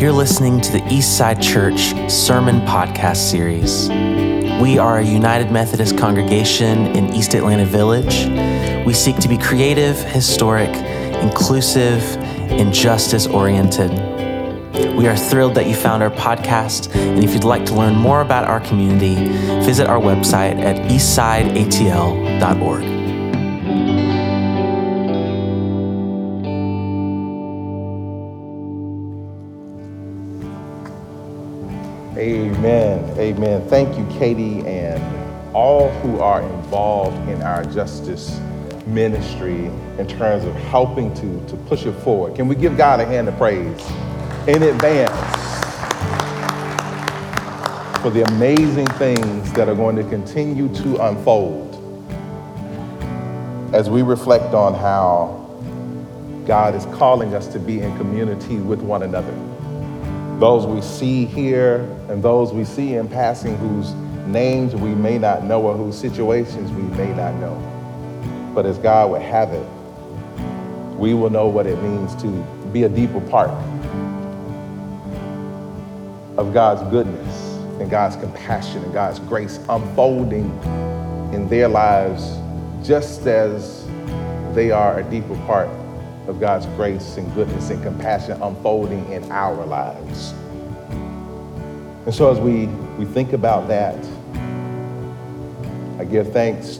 You're listening to the Eastside Church Sermon Podcast Series. We are a United Methodist congregation in East Atlanta Village. We seek to be creative, historic, inclusive, and justice oriented. We are thrilled that you found our podcast, and if you'd like to learn more about our community, visit our website at eastsideatl.org. Amen. Amen. Thank you, Katie, and all who are involved in our justice ministry in terms of helping to, to push it forward. Can we give God a hand of praise in advance for the amazing things that are going to continue to unfold as we reflect on how God is calling us to be in community with one another? Those we see here and those we see in passing whose names we may not know or whose situations we may not know. But as God would have it, we will know what it means to be a deeper part of God's goodness and God's compassion and God's grace unfolding in their lives just as they are a deeper part of God's grace and goodness and compassion unfolding in our lives. And so, as we, we think about that, I give thanks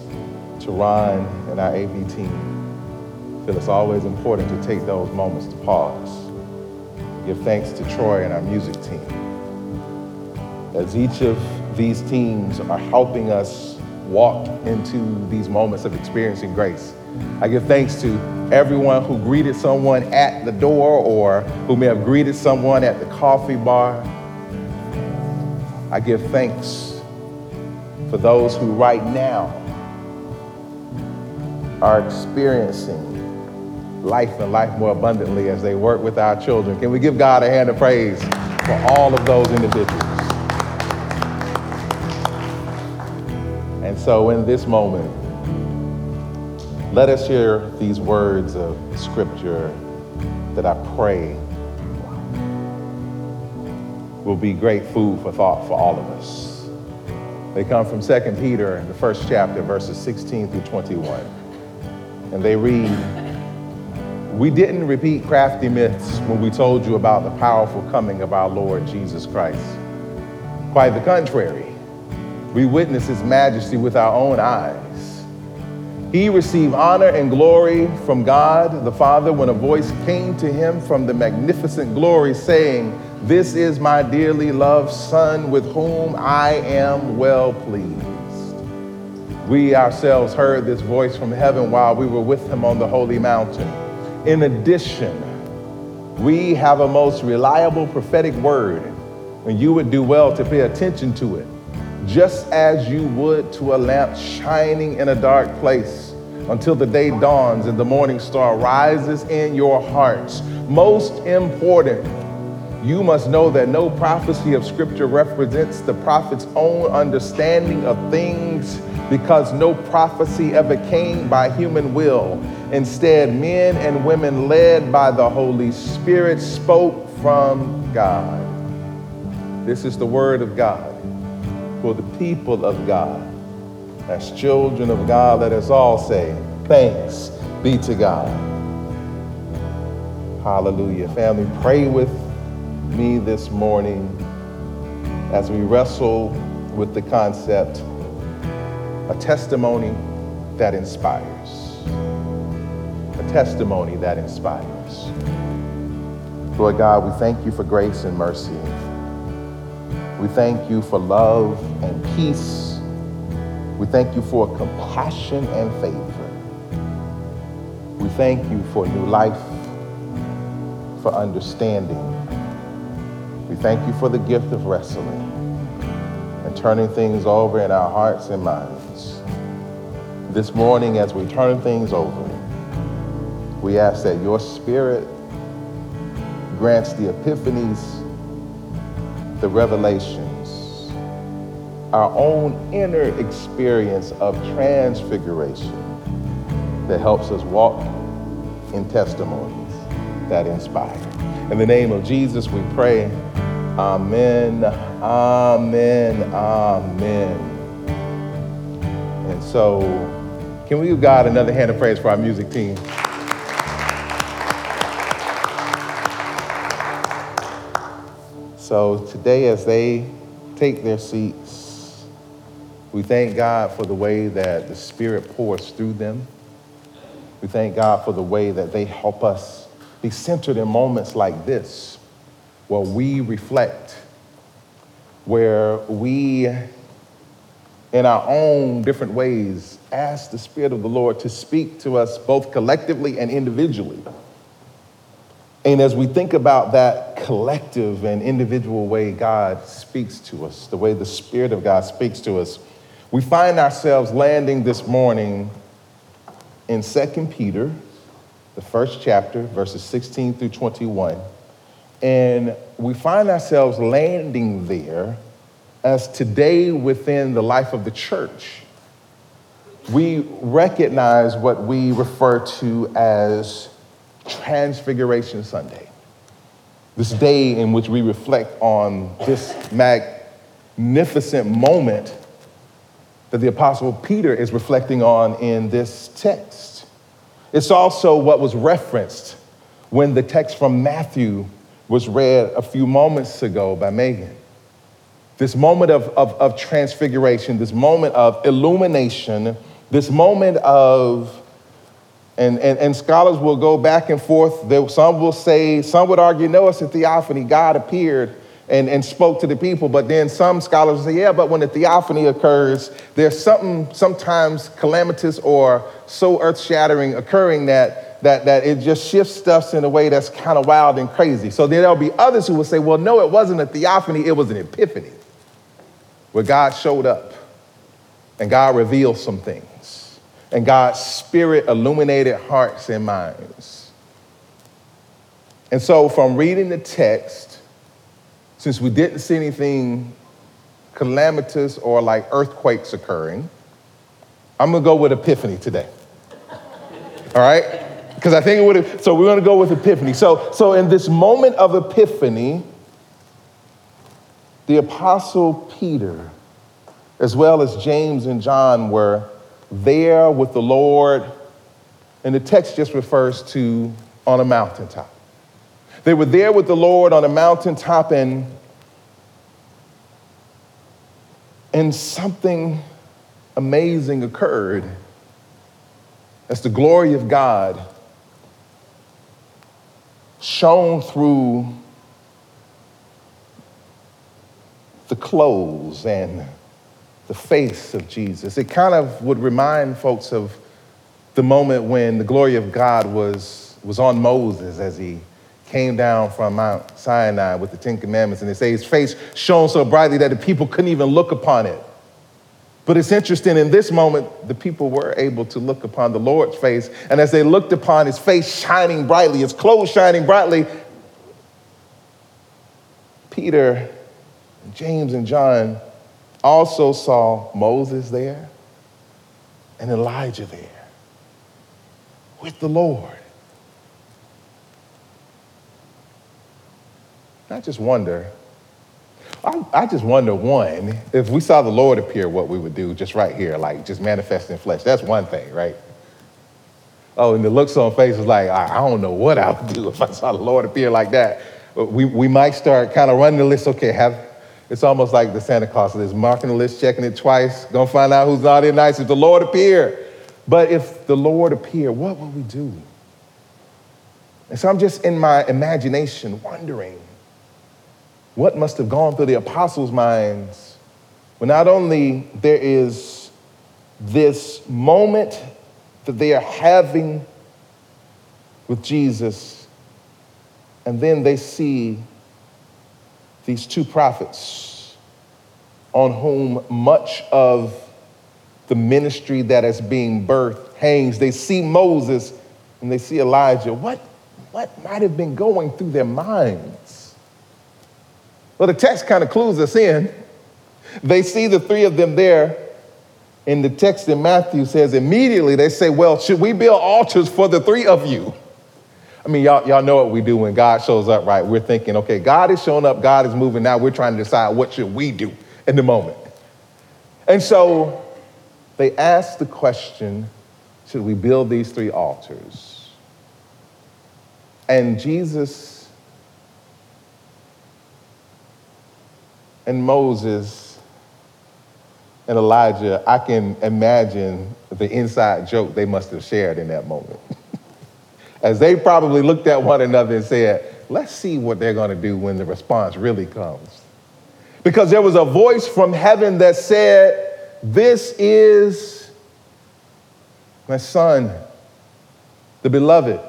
to Ron and our AV team. I feel it's always important to take those moments to pause. Give thanks to Troy and our music team. As each of these teams are helping us walk into these moments of experiencing grace. I give thanks to everyone who greeted someone at the door or who may have greeted someone at the coffee bar. I give thanks for those who right now are experiencing life and life more abundantly as they work with our children. Can we give God a hand of praise for all of those individuals? And so in this moment, let us hear these words of scripture that I pray will be great food for thought for all of us. They come from 2 Peter, the first chapter, verses 16 through 21. And they read, We didn't repeat crafty myths when we told you about the powerful coming of our Lord Jesus Christ. Quite the contrary, we witnessed his majesty with our own eyes. He received honor and glory from God the Father when a voice came to him from the magnificent glory saying, This is my dearly loved Son with whom I am well pleased. We ourselves heard this voice from heaven while we were with him on the holy mountain. In addition, we have a most reliable prophetic word, and you would do well to pay attention to it just as you would to a lamp shining in a dark place until the day dawns and the morning star rises in your hearts. Most important, you must know that no prophecy of Scripture represents the prophet's own understanding of things because no prophecy ever came by human will. Instead, men and women led by the Holy Spirit spoke from God. This is the Word of God for the people of God. As children of God, let us all say, Thanks be to God. Hallelujah. Family, pray with me this morning as we wrestle with the concept a testimony that inspires. A testimony that inspires. Lord God, we thank you for grace and mercy. We thank you for love and peace. We thank you for compassion and favor. We thank you for new life, for understanding. We thank you for the gift of wrestling and turning things over in our hearts and minds. This morning, as we turn things over, we ask that your spirit grants the epiphanies the revelations, our own inner experience of transfiguration that helps us walk in testimonies. that inspire. In the name of Jesus, we pray. Amen, amen, amen. And so, can we give God another hand of praise for our music team? So, today, as they take their seats, we thank God for the way that the Spirit pours through them. We thank God for the way that they help us be centered in moments like this, where we reflect, where we, in our own different ways, ask the Spirit of the Lord to speak to us both collectively and individually. And as we think about that collective and individual way God speaks to us, the way the Spirit of God speaks to us, we find ourselves landing this morning in 2 Peter, the first chapter, verses 16 through 21. And we find ourselves landing there as today within the life of the church, we recognize what we refer to as Transfiguration Sunday. This day in which we reflect on this magnificent moment that the Apostle Peter is reflecting on in this text. It's also what was referenced when the text from Matthew was read a few moments ago by Megan. This moment of, of, of transfiguration, this moment of illumination, this moment of and, and, and, scholars will go back and forth. Some will say, some would argue, no, it's a theophany. God appeared and, and spoke to the people. But then some scholars say, yeah, but when the theophany occurs, there's something sometimes calamitous or so earth shattering occurring that, that, that it just shifts stuff in a way that's kind of wild and crazy. So then there'll be others who will say, well, no, it wasn't a theophany, it was an epiphany where God showed up and God revealed some things and God's spirit illuminated hearts and minds. And so from reading the text, since we didn't see anything calamitous or like earthquakes occurring, I'm gonna go with Epiphany today. All right? Because I think it would have, so we're gonna go with Epiphany. So, so in this moment of Epiphany, the Apostle Peter, as well as James and John, were there with the Lord, and the text just refers to on a mountaintop. They were there with the Lord on a mountaintop, and, and something amazing occurred as the glory of God shone through the clothes and the face of Jesus. It kind of would remind folks of the moment when the glory of God was, was on Moses as he came down from Mount Sinai with the Ten Commandments, and they say his face shone so brightly that the people couldn't even look upon it. But it's interesting, in this moment, the people were able to look upon the Lord's face, and as they looked upon his face shining brightly, his clothes shining brightly, Peter, James, and John also saw Moses there and Elijah there with the Lord. I just wonder, I, I, just wonder, one, if we saw the Lord appear, what we would do just right here, like just manifesting flesh. That's one thing, right? Oh, and the looks on faces like, I, I don't know what I would do if I saw the Lord appear like that. We, we might start kind of running the list. Okay, have, it's almost like the Santa Claus list, marking the list, checking it twice, gonna find out who's naughty and nice if the Lord appear. But if the Lord appear, what will we do? And so I'm just in my imagination wondering what must have gone through the apostles' minds when not only there is this moment that they are having with Jesus, and then they see these two prophets on whom much of the ministry that is being birthed hangs. They see Moses and they see Elijah. What, what might have been going through their minds? Well, the text kind of clues us in. They see the three of them there. And the text in Matthew says immediately they say, Well, should we build altars for the three of you? I mean, y'all, y'all know what we do when God shows up, right? We're thinking, okay, God is showing up, God is moving. Now we're trying to decide what should we do in the moment. And so they asked the question, should we build these three altars? And Jesus and Moses and Elijah, I can imagine the inside joke they must have shared in that moment. As they probably looked at one another and said, let's see what they're going to do when the response really comes. Because there was a voice from heaven that said, This is my son, the beloved,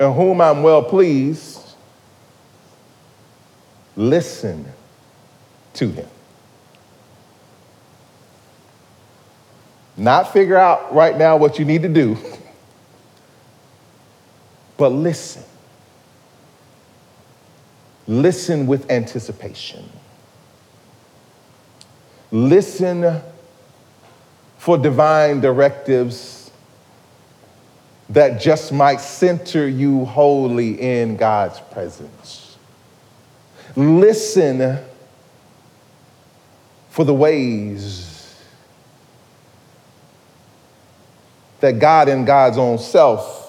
in whom I'm well pleased. Listen to him. Not figure out right now what you need to do, but listen. Listen with anticipation. Listen for divine directives that just might center you wholly in God's presence. Listen for the ways that God in God's own self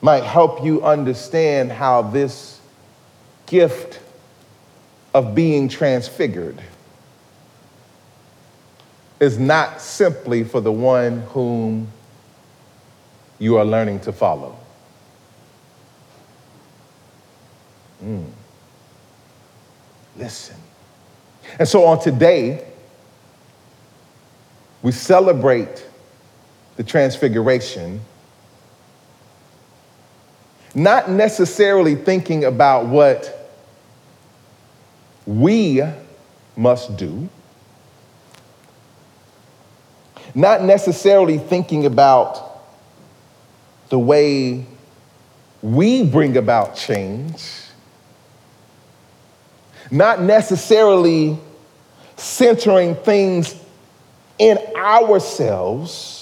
might help you understand how this gift of being transfigured is not simply for the one whom you are learning to follow. Mm. Listen. And so on today, we celebrate the transfiguration not necessarily thinking about what we must do, not necessarily thinking about the way we bring about change, not necessarily centering things in ourselves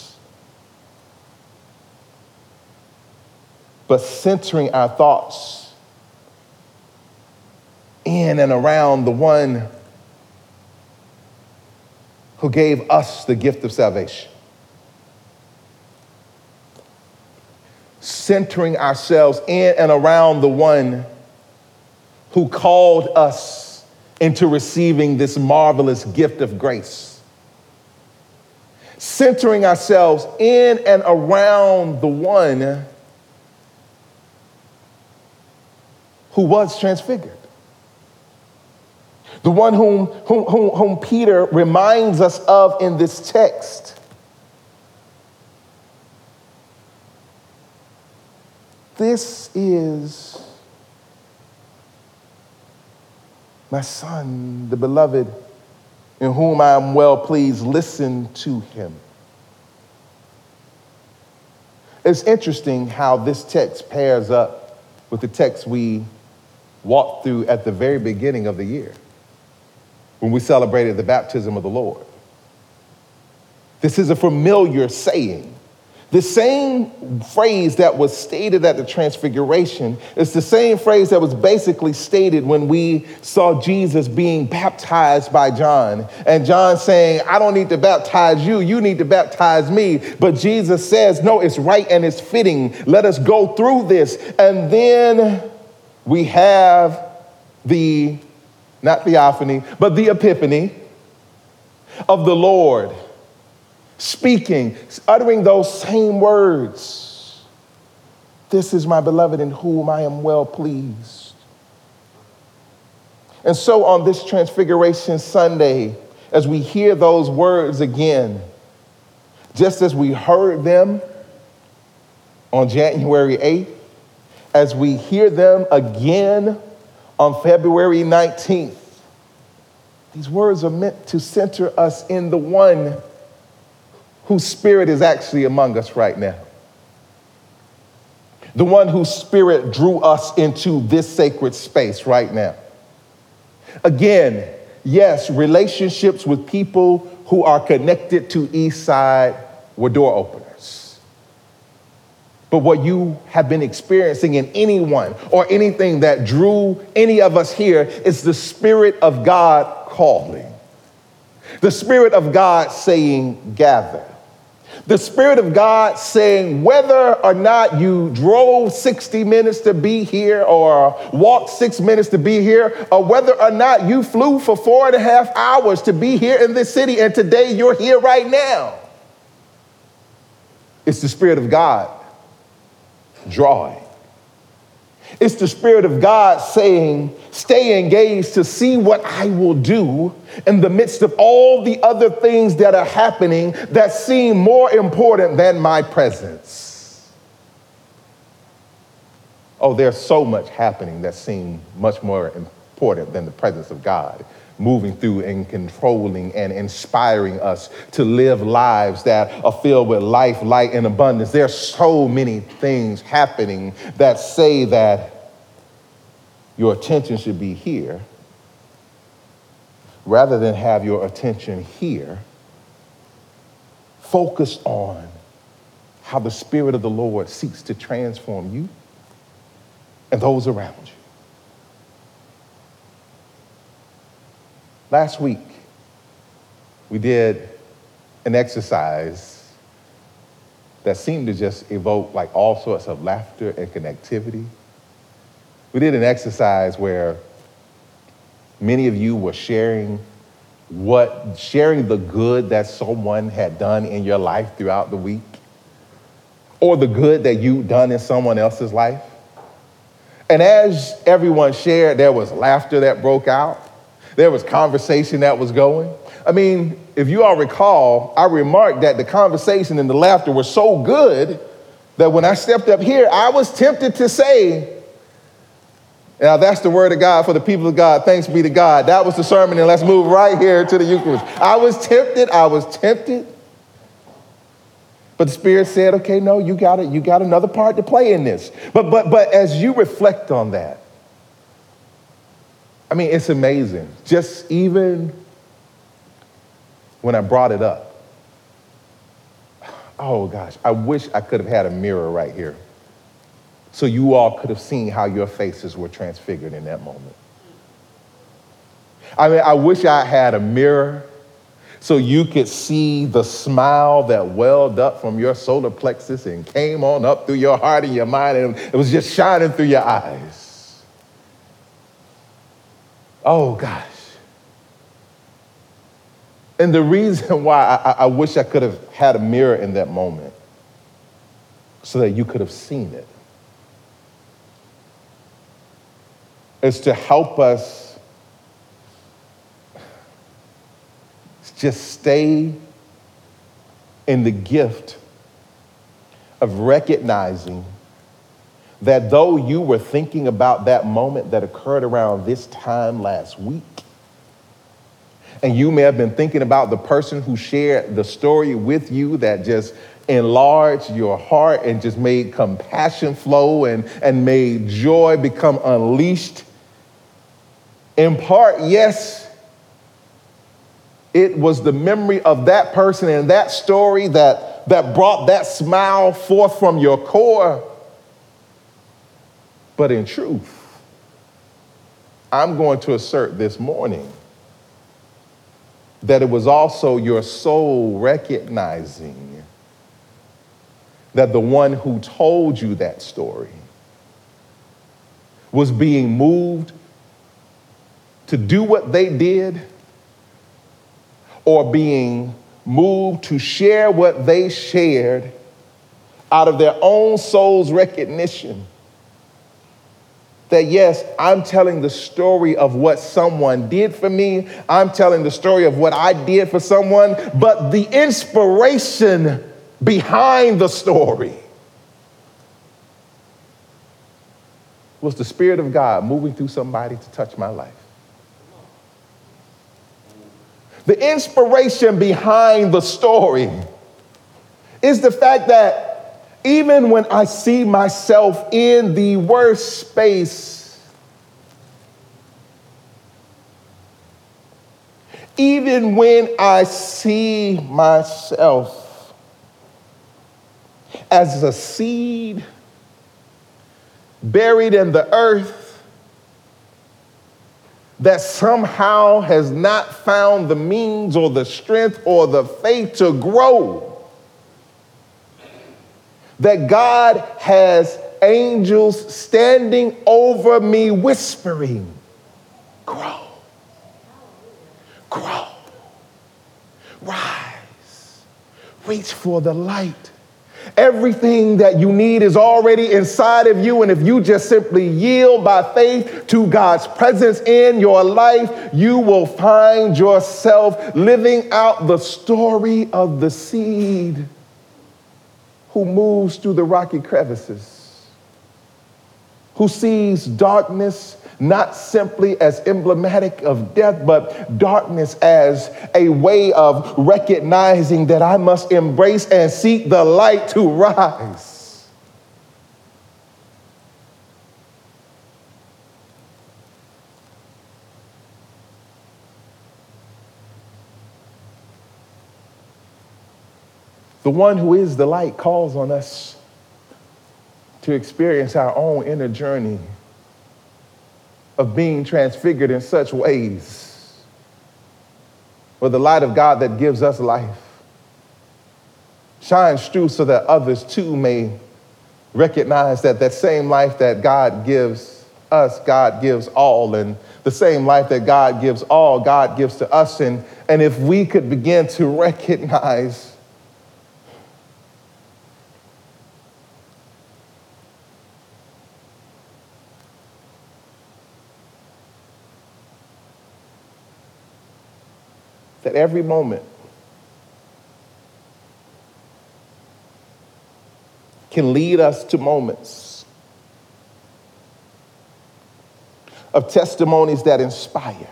but centering our thoughts in and around the one who gave us the gift of salvation. Centering ourselves in and around the one who called us into receiving this marvelous gift of grace. Centering ourselves in and around the one who was transfigured. The one whom, whom, whom, whom Peter reminds us of in this text. This is my son, the beloved, in whom I am well pleased. Listen to him. It's interesting how this text pairs up with the text we walked through at the very beginning of the year when we celebrated the baptism of the Lord. This is a familiar saying. The same phrase that was stated at the Transfiguration is the same phrase that was basically stated when we saw Jesus being baptized by John. And John saying, I don't need to baptize you, you need to baptize me. But Jesus says, No, it's right and it's fitting. Let us go through this. And then we have the, not theophany, but the epiphany of the Lord speaking, uttering those same words. This is my beloved in whom I am well pleased. And so on this Transfiguration Sunday, as we hear those words again, just as we heard them on January 8th, as we hear them again on February 19th. These words are meant to center us in the one whose spirit is actually among us right now. The one whose spirit drew us into this sacred space right now. Again, yes, relationships with people who are connected to Eastside were door openers. But what you have been experiencing in anyone or anything that drew any of us here is the Spirit of God calling. The Spirit of God saying, gather. The Spirit of God saying, whether or not you drove 60 minutes to be here or walked six minutes to be here, or whether or not you flew for four and a half hours to be here in this city and today you're here right now. It's the Spirit of God drawing. It's the Spirit of God saying, Stay engaged to see what I will do in the midst of all the other things that are happening that seem more important than my presence. Oh, there's so much happening that seems much more important than the presence of God moving through and controlling and inspiring us to live lives that are filled with life, light, and abundance. There are so many things happening that say that your attention should be here rather than have your attention here Focus on how the Spirit of the Lord seeks to transform you and those around you. Last week, we did an exercise that seemed to just evoke like all sorts of laughter and connectivity. We did an exercise where many of you were sharing what sharing the good that someone had done in your life throughout the week or the good that you'd done in someone else's life. And as everyone shared, there was laughter that broke out. There was conversation that was going. I mean, if you all recall, I remarked that the conversation and the laughter were so good that when I stepped up here, I was tempted to say, now that's the word of God for the people of God. Thanks be to God. That was the sermon, and let's move right here to the Eucharist. I was tempted, I was tempted. But the Spirit said, okay, no, you got it. You got another part to play in this. But but but as you reflect on that, I mean, it's amazing. Just even when I brought it up, oh gosh, I wish I could have had a mirror right here so you all could have seen how your faces were transfigured in that moment. I mean, I wish I had a mirror so you could see the smile that welled up from your solar plexus and came on up through your heart and your mind, and it was just shining through your eyes. Oh, gosh. And the reason why I, I, wish I could have had a mirror in that moment so that you could have seen it is to help us just stay in the gift of recognizing that though you were thinking about that moment that occurred around this time last week, and you may have been thinking about the person who shared the story with you that just enlarged your heart and just made compassion flow and, and made joy become unleashed. In part, yes, it was the memory of that person and that story that, that brought that smile forth from your core. But in truth, I'm going to assert this morning that it was also your soul recognizing that the one who told you that story was being moved to do what they did or being moved to share what they shared out of their own soul's recognition that yes, I'm telling the story of what someone did for me. I'm telling the story of what I did for someone, but the inspiration behind the story was the Spirit of God moving through somebody to touch my life. The inspiration behind the story is the fact that even when I see myself in the worst space, even when I see myself as a seed buried in the earth that somehow has not found the means or the strength or the faith to grow. That God has angels standing over me whispering, Grow, grow, rise, reach for the light. Everything that you need is already inside of you. And if you just simply yield by faith to God's presence in your life, you will find yourself living out the story of the seed who moves through the rocky crevices, who sees darkness not simply as emblematic of death, but darkness as a way of recognizing that I must embrace and seek the light to rise. The one who is the light calls on us to experience our own inner journey of being transfigured in such ways where the light of God that gives us life shines through so that others too may recognize that that same life that God gives us, God gives all, and the same life that God gives all, God gives to us. And, and if we could begin to recognize every moment can lead us to moments of testimonies that inspire.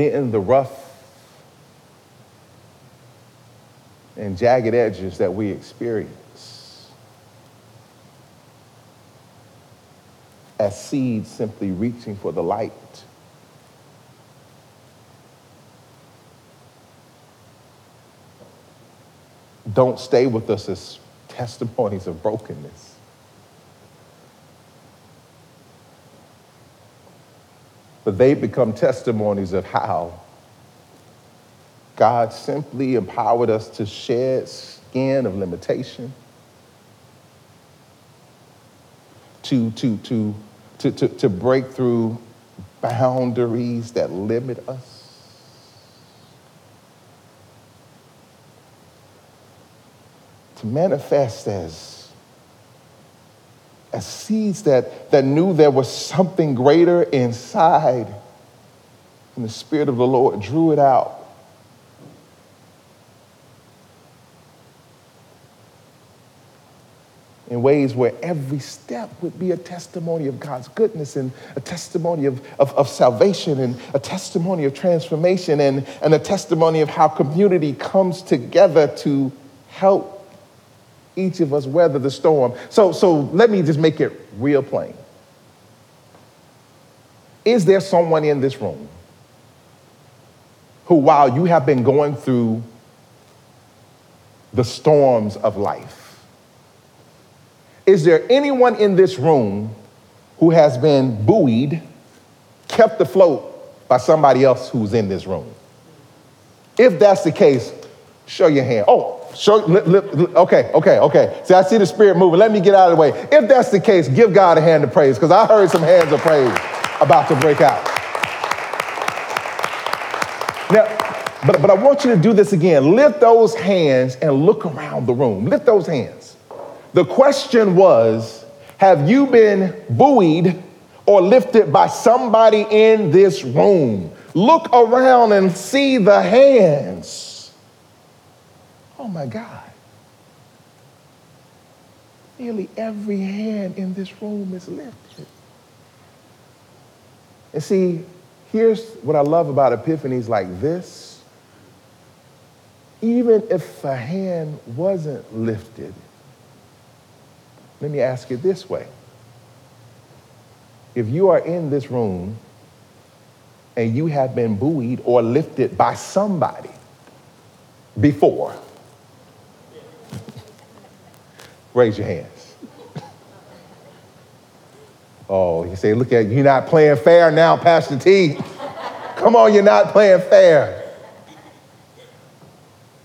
Then the rough and jagged edges that we experience as seeds simply reaching for the light. Don't stay with us as testimonies of brokenness. But they become testimonies of how God simply empowered us to shed skin of limitation, to, to, to, to, to, to break through boundaries that limit us. To manifest as as seeds that, that knew there was something greater inside. And the Spirit of the Lord drew it out. In ways where every step would be a testimony of God's goodness and a testimony of, of, of salvation and a testimony of transformation and, and a testimony of how community comes together to help each of us weather the storm. So, so let me just make it real plain. Is there someone in this room who, while you have been going through the storms of life, is there anyone in this room who has been buoyed, kept afloat by somebody else who's in this room? If that's the case, show your hand. Oh, Show, li, li, okay, okay, okay. See, I see the spirit moving. Let me get out of the way. If that's the case, give God a hand of praise because I heard some hands of praise about to break out. Now, but, but I want you to do this again. Lift those hands and look around the room. Lift those hands. The question was Have you been buoyed or lifted by somebody in this room? Look around and see the hands. Oh my God. Nearly every hand in this room is lifted. And see, here's what I love about epiphanies like this. Even if a hand wasn't lifted, let me ask it this way. If you are in this room and you have been buoyed or lifted by somebody before, raise your hands. Oh, you say, look at you, you're not playing fair now, Pastor T. Come on, you're not playing fair.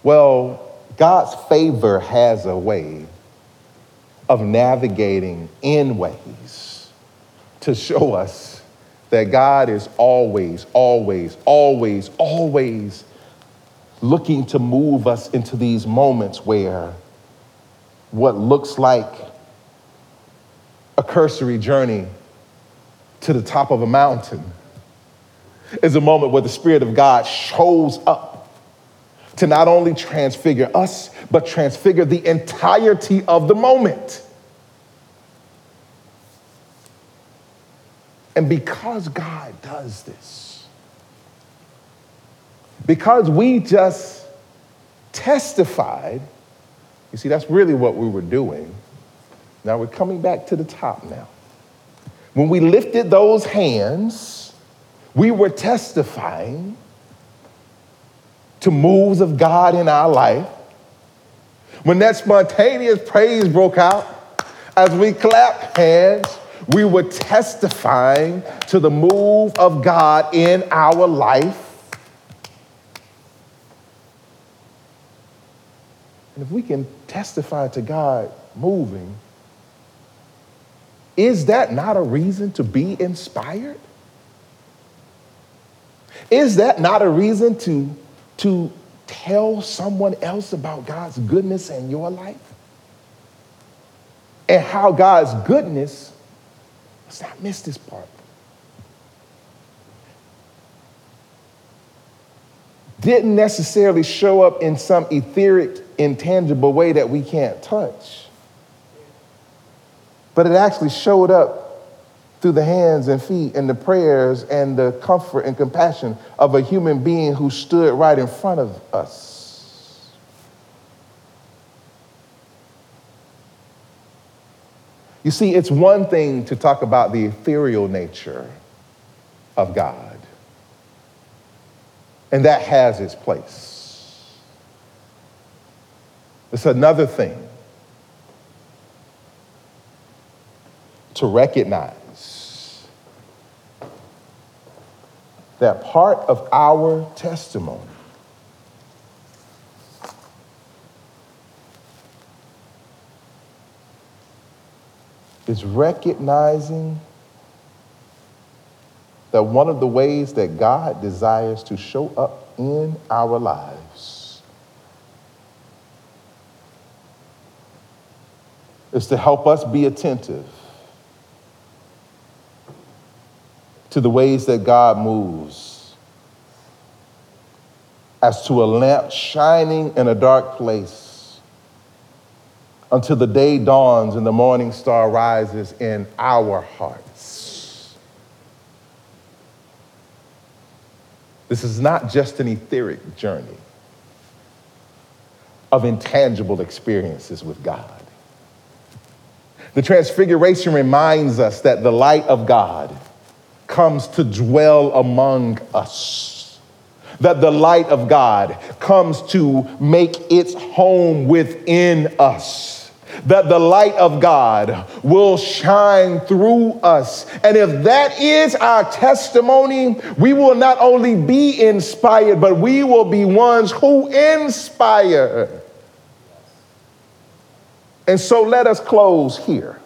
Well, God's favor has a way of navigating in ways to show us that God is always, always, always, always looking to move us into these moments where what looks like a cursory journey to the top of a mountain is a moment where the Spirit of God shows up to not only transfigure us, but transfigure the entirety of the moment. And because God does this, because we just testified, you see, that's really what we were doing. Now we're coming back to the top now. When we lifted those hands, we were testifying to moves of God in our life. When that spontaneous praise broke out, as we clapped hands, we were testifying to the move of God in our life. And if we can testify to God moving, is that not a reason to be inspired? Is that not a reason to, to tell someone else about God's goodness in your life? And how God's goodness, let's not miss this part, didn't necessarily show up in some etheric, intangible way that we can't touch, but it actually showed up through the hands and feet and the prayers and the comfort and compassion of a human being who stood right in front of us. You see, it's one thing to talk about the ethereal nature of God, and that has its place. It's another thing to recognize that part of our testimony is recognizing that one of the ways that God desires to show up in our lives is to help us be attentive to the ways that God moves, as to a lamp shining in a dark place until the day dawns and the morning star rises in our hearts. This is not just an etheric journey of intangible experiences with God. The Transfiguration reminds us that the light of God comes to dwell among us. That the light of God comes to make its home within us. That the light of God will shine through us. And if that is our testimony, we will not only be inspired, but we will be ones who inspire. And so let us close here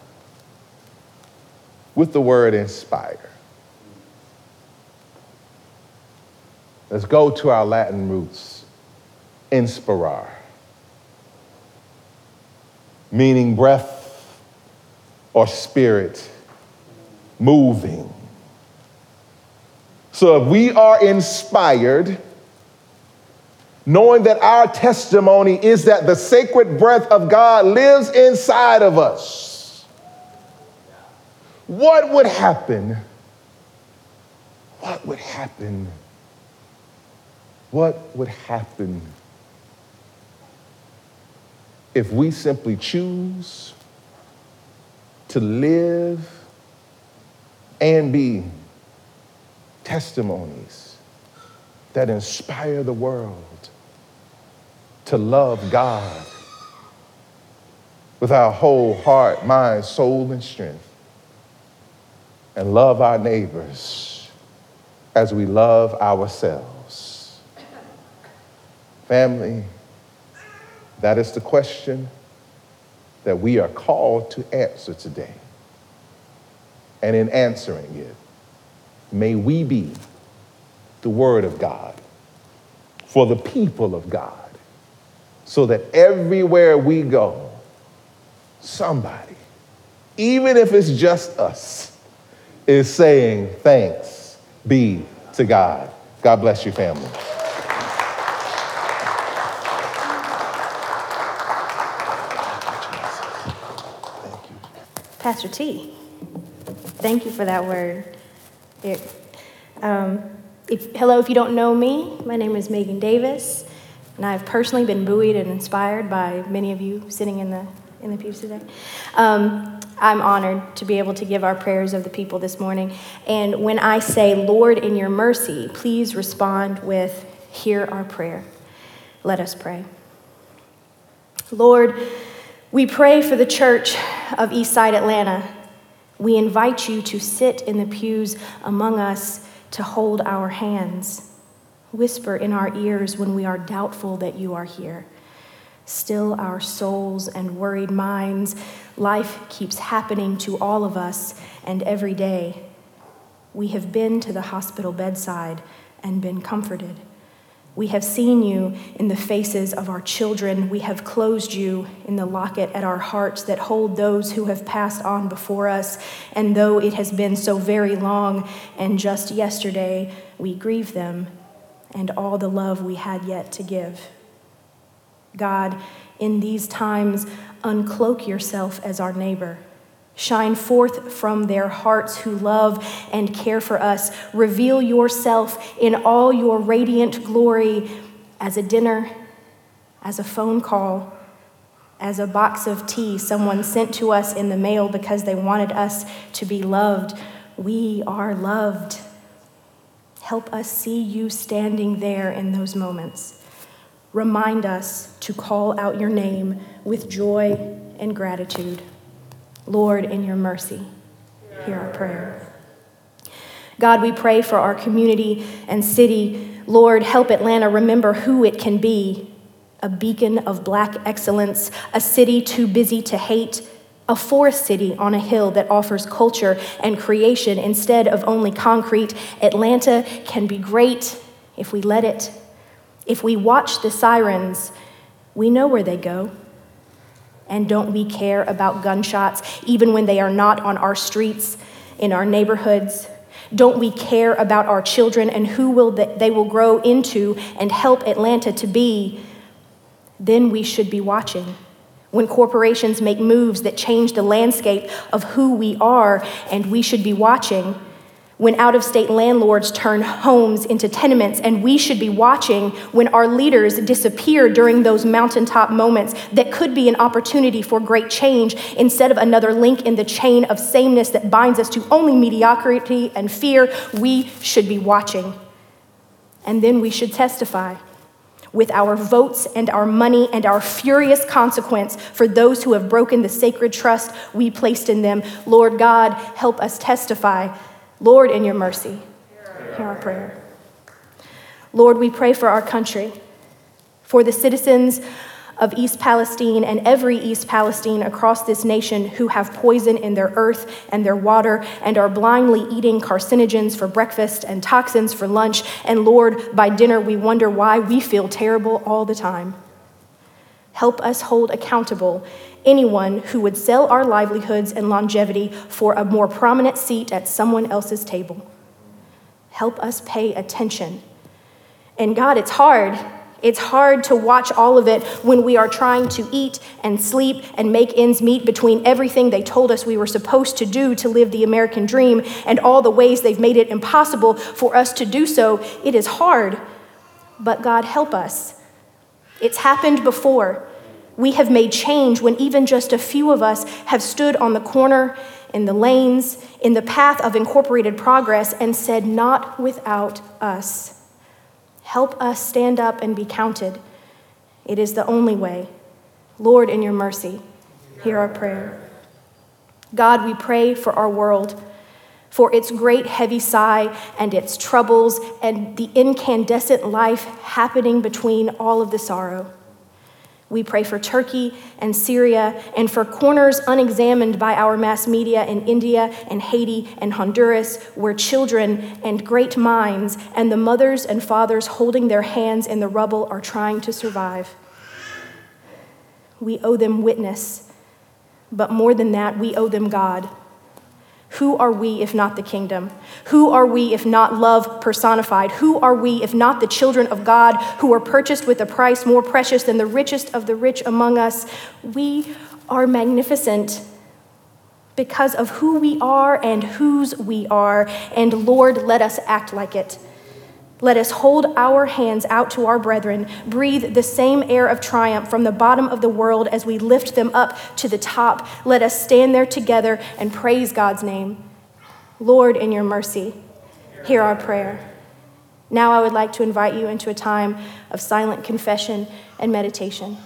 with the word inspire. Let's go to our Latin roots. Inspirar, meaning breath or spirit, moving. So if we are inspired, knowing that our testimony is that the sacred breath of God lives inside of us, what would happen what would happen? What would happen if we simply choose to live and be testimonies that inspire the world to love God with our whole heart, mind, soul, and strength, and love our neighbors as we love ourselves. Family, that is the question that we are called to answer today. And in answering it, may we be the Word of God for the people of God, so that everywhere we go, somebody, even if it's just us, is saying, Thanks be to God. God bless you, family. Pastor T, thank you for that word. Um, if, hello, if you don't know me, my name is Megan Davis, and I've personally been buoyed and inspired by many of you sitting in the, in the pews today. Um, I'm honored to be able to give our prayers of the people this morning. And when I say, Lord, in your mercy, please respond with, Hear our prayer. Let us pray. Lord, we pray for the church of Eastside Atlanta. We invite you to sit in the pews among us to hold our hands. Whisper in our ears when we are doubtful that you are here. Still our souls and worried minds. Life keeps happening to all of us, and every day we have been to the hospital bedside and been comforted. We have seen you in the faces of our children. We have closed you in the locket at our hearts that hold those who have passed on before us. And though it has been so very long, and just yesterday, we grieve them and all the love we had yet to give. God, in these times, uncloak yourself as our neighbor. Shine forth from their hearts who love and care for us. Reveal yourself in all your radiant glory as a dinner, as a phone call, as a box of tea someone sent to us in the mail because they wanted us to be loved. We are loved. Help us see you standing there in those moments. Remind us to call out your name with joy and gratitude. Lord, in your mercy, hear our prayer. God, we pray for our community and city. Lord, help Atlanta remember who it can be a beacon of black excellence, a city too busy to hate, a forest city on a hill that offers culture and creation instead of only concrete. Atlanta can be great if we let it. If we watch the sirens, we know where they go. And don't we care about gunshots even when they are not on our streets, in our neighborhoods? Don't we care about our children and who will they will grow into and help Atlanta to be? Then we should be watching. When corporations make moves that change the landscape of who we are, and we should be watching when out of state landlords turn homes into tenements, and we should be watching when our leaders disappear during those mountaintop moments that could be an opportunity for great change instead of another link in the chain of sameness that binds us to only mediocrity and fear. We should be watching. And then we should testify with our votes and our money and our furious consequence for those who have broken the sacred trust we placed in them. Lord God, help us testify Lord, in your mercy, hear our prayer. Lord, we pray for our country, for the citizens of East Palestine and every East Palestine across this nation who have poison in their earth and their water and are blindly eating carcinogens for breakfast and toxins for lunch. And Lord, by dinner, we wonder why we feel terrible all the time. Help us hold accountable anyone who would sell our livelihoods and longevity for a more prominent seat at someone else's table. Help us pay attention. And God, it's hard. It's hard to watch all of it when we are trying to eat and sleep and make ends meet between everything they told us we were supposed to do to live the American dream and all the ways they've made it impossible for us to do so. It is hard, but God help us. It's happened before. We have made change when even just a few of us have stood on the corner, in the lanes, in the path of incorporated progress, and said, Not without us. Help us stand up and be counted. It is the only way. Lord, in your mercy, hear our prayer. God, we pray for our world, for its great heavy sigh and its troubles and the incandescent life happening between all of the sorrow. We pray for Turkey and Syria and for corners unexamined by our mass media in India and Haiti and Honduras, where children and great minds and the mothers and fathers holding their hands in the rubble are trying to survive. We owe them witness, but more than that, we owe them God. Who are we if not the kingdom? Who are we if not love personified? Who are we if not the children of God who are purchased with a price more precious than the richest of the rich among us? We are magnificent because of who we are and whose we are. And Lord, let us act like it. Let us hold our hands out to our brethren, breathe the same air of triumph from the bottom of the world as we lift them up to the top. Let us stand there together and praise God's name. Lord, in your mercy, hear our prayer. Now I would like to invite you into a time of silent confession and meditation.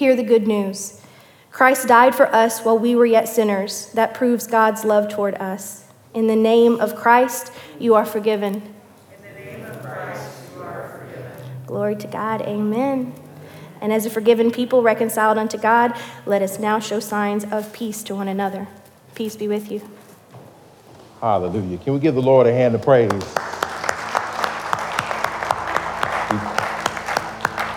Hear the good news. Christ died for us while we were yet sinners. That proves God's love toward us. In the name of Christ, you are forgiven. In the name of Christ, you are forgiven. Glory to God. Amen. And as a forgiven people reconciled unto God, let us now show signs of peace to one another. Peace be with you. Hallelujah. Can we give the Lord a hand of praise?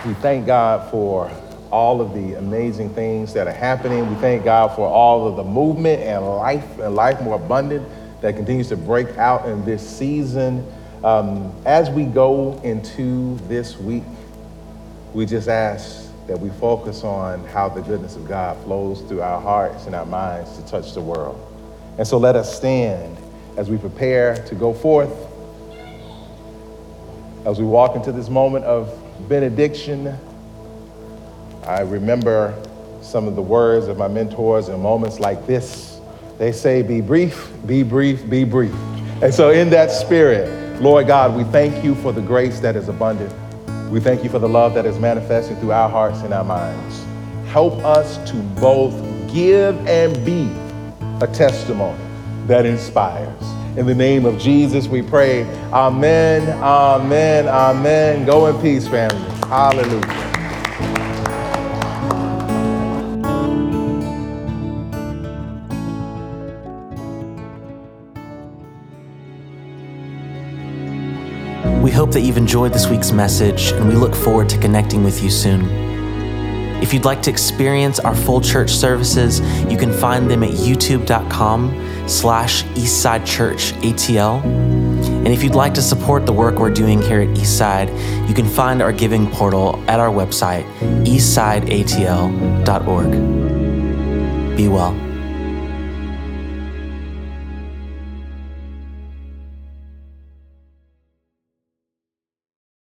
We, thank God for all of the amazing things that are happening. We thank God for all of the movement and life and life more abundant that continues to break out in this season. Um, as we go into this week, we just ask that we focus on how the goodness of God flows through our hearts and our minds to touch the world. And so let us stand as we prepare to go forth, as we walk into this moment of benediction I remember some of the words of my mentors in moments like this. They say, Be brief, be brief, be brief. And so, in that spirit, Lord God, we thank you for the grace that is abundant. We thank you for the love that is manifesting through our hearts and our minds. Help us to both give and be a testimony that inspires. In the name of Jesus, we pray. Amen, amen, amen. Go in peace, family. Hallelujah. That you've enjoyed this week's message, and we look forward to connecting with you soon. If you'd like to experience our full church services, you can find them at youtube.com slash Eastside Church ATL. And if you'd like to support the work we're doing here at Eastside, you can find our giving portal at our website, eastsideatl.org. Be well.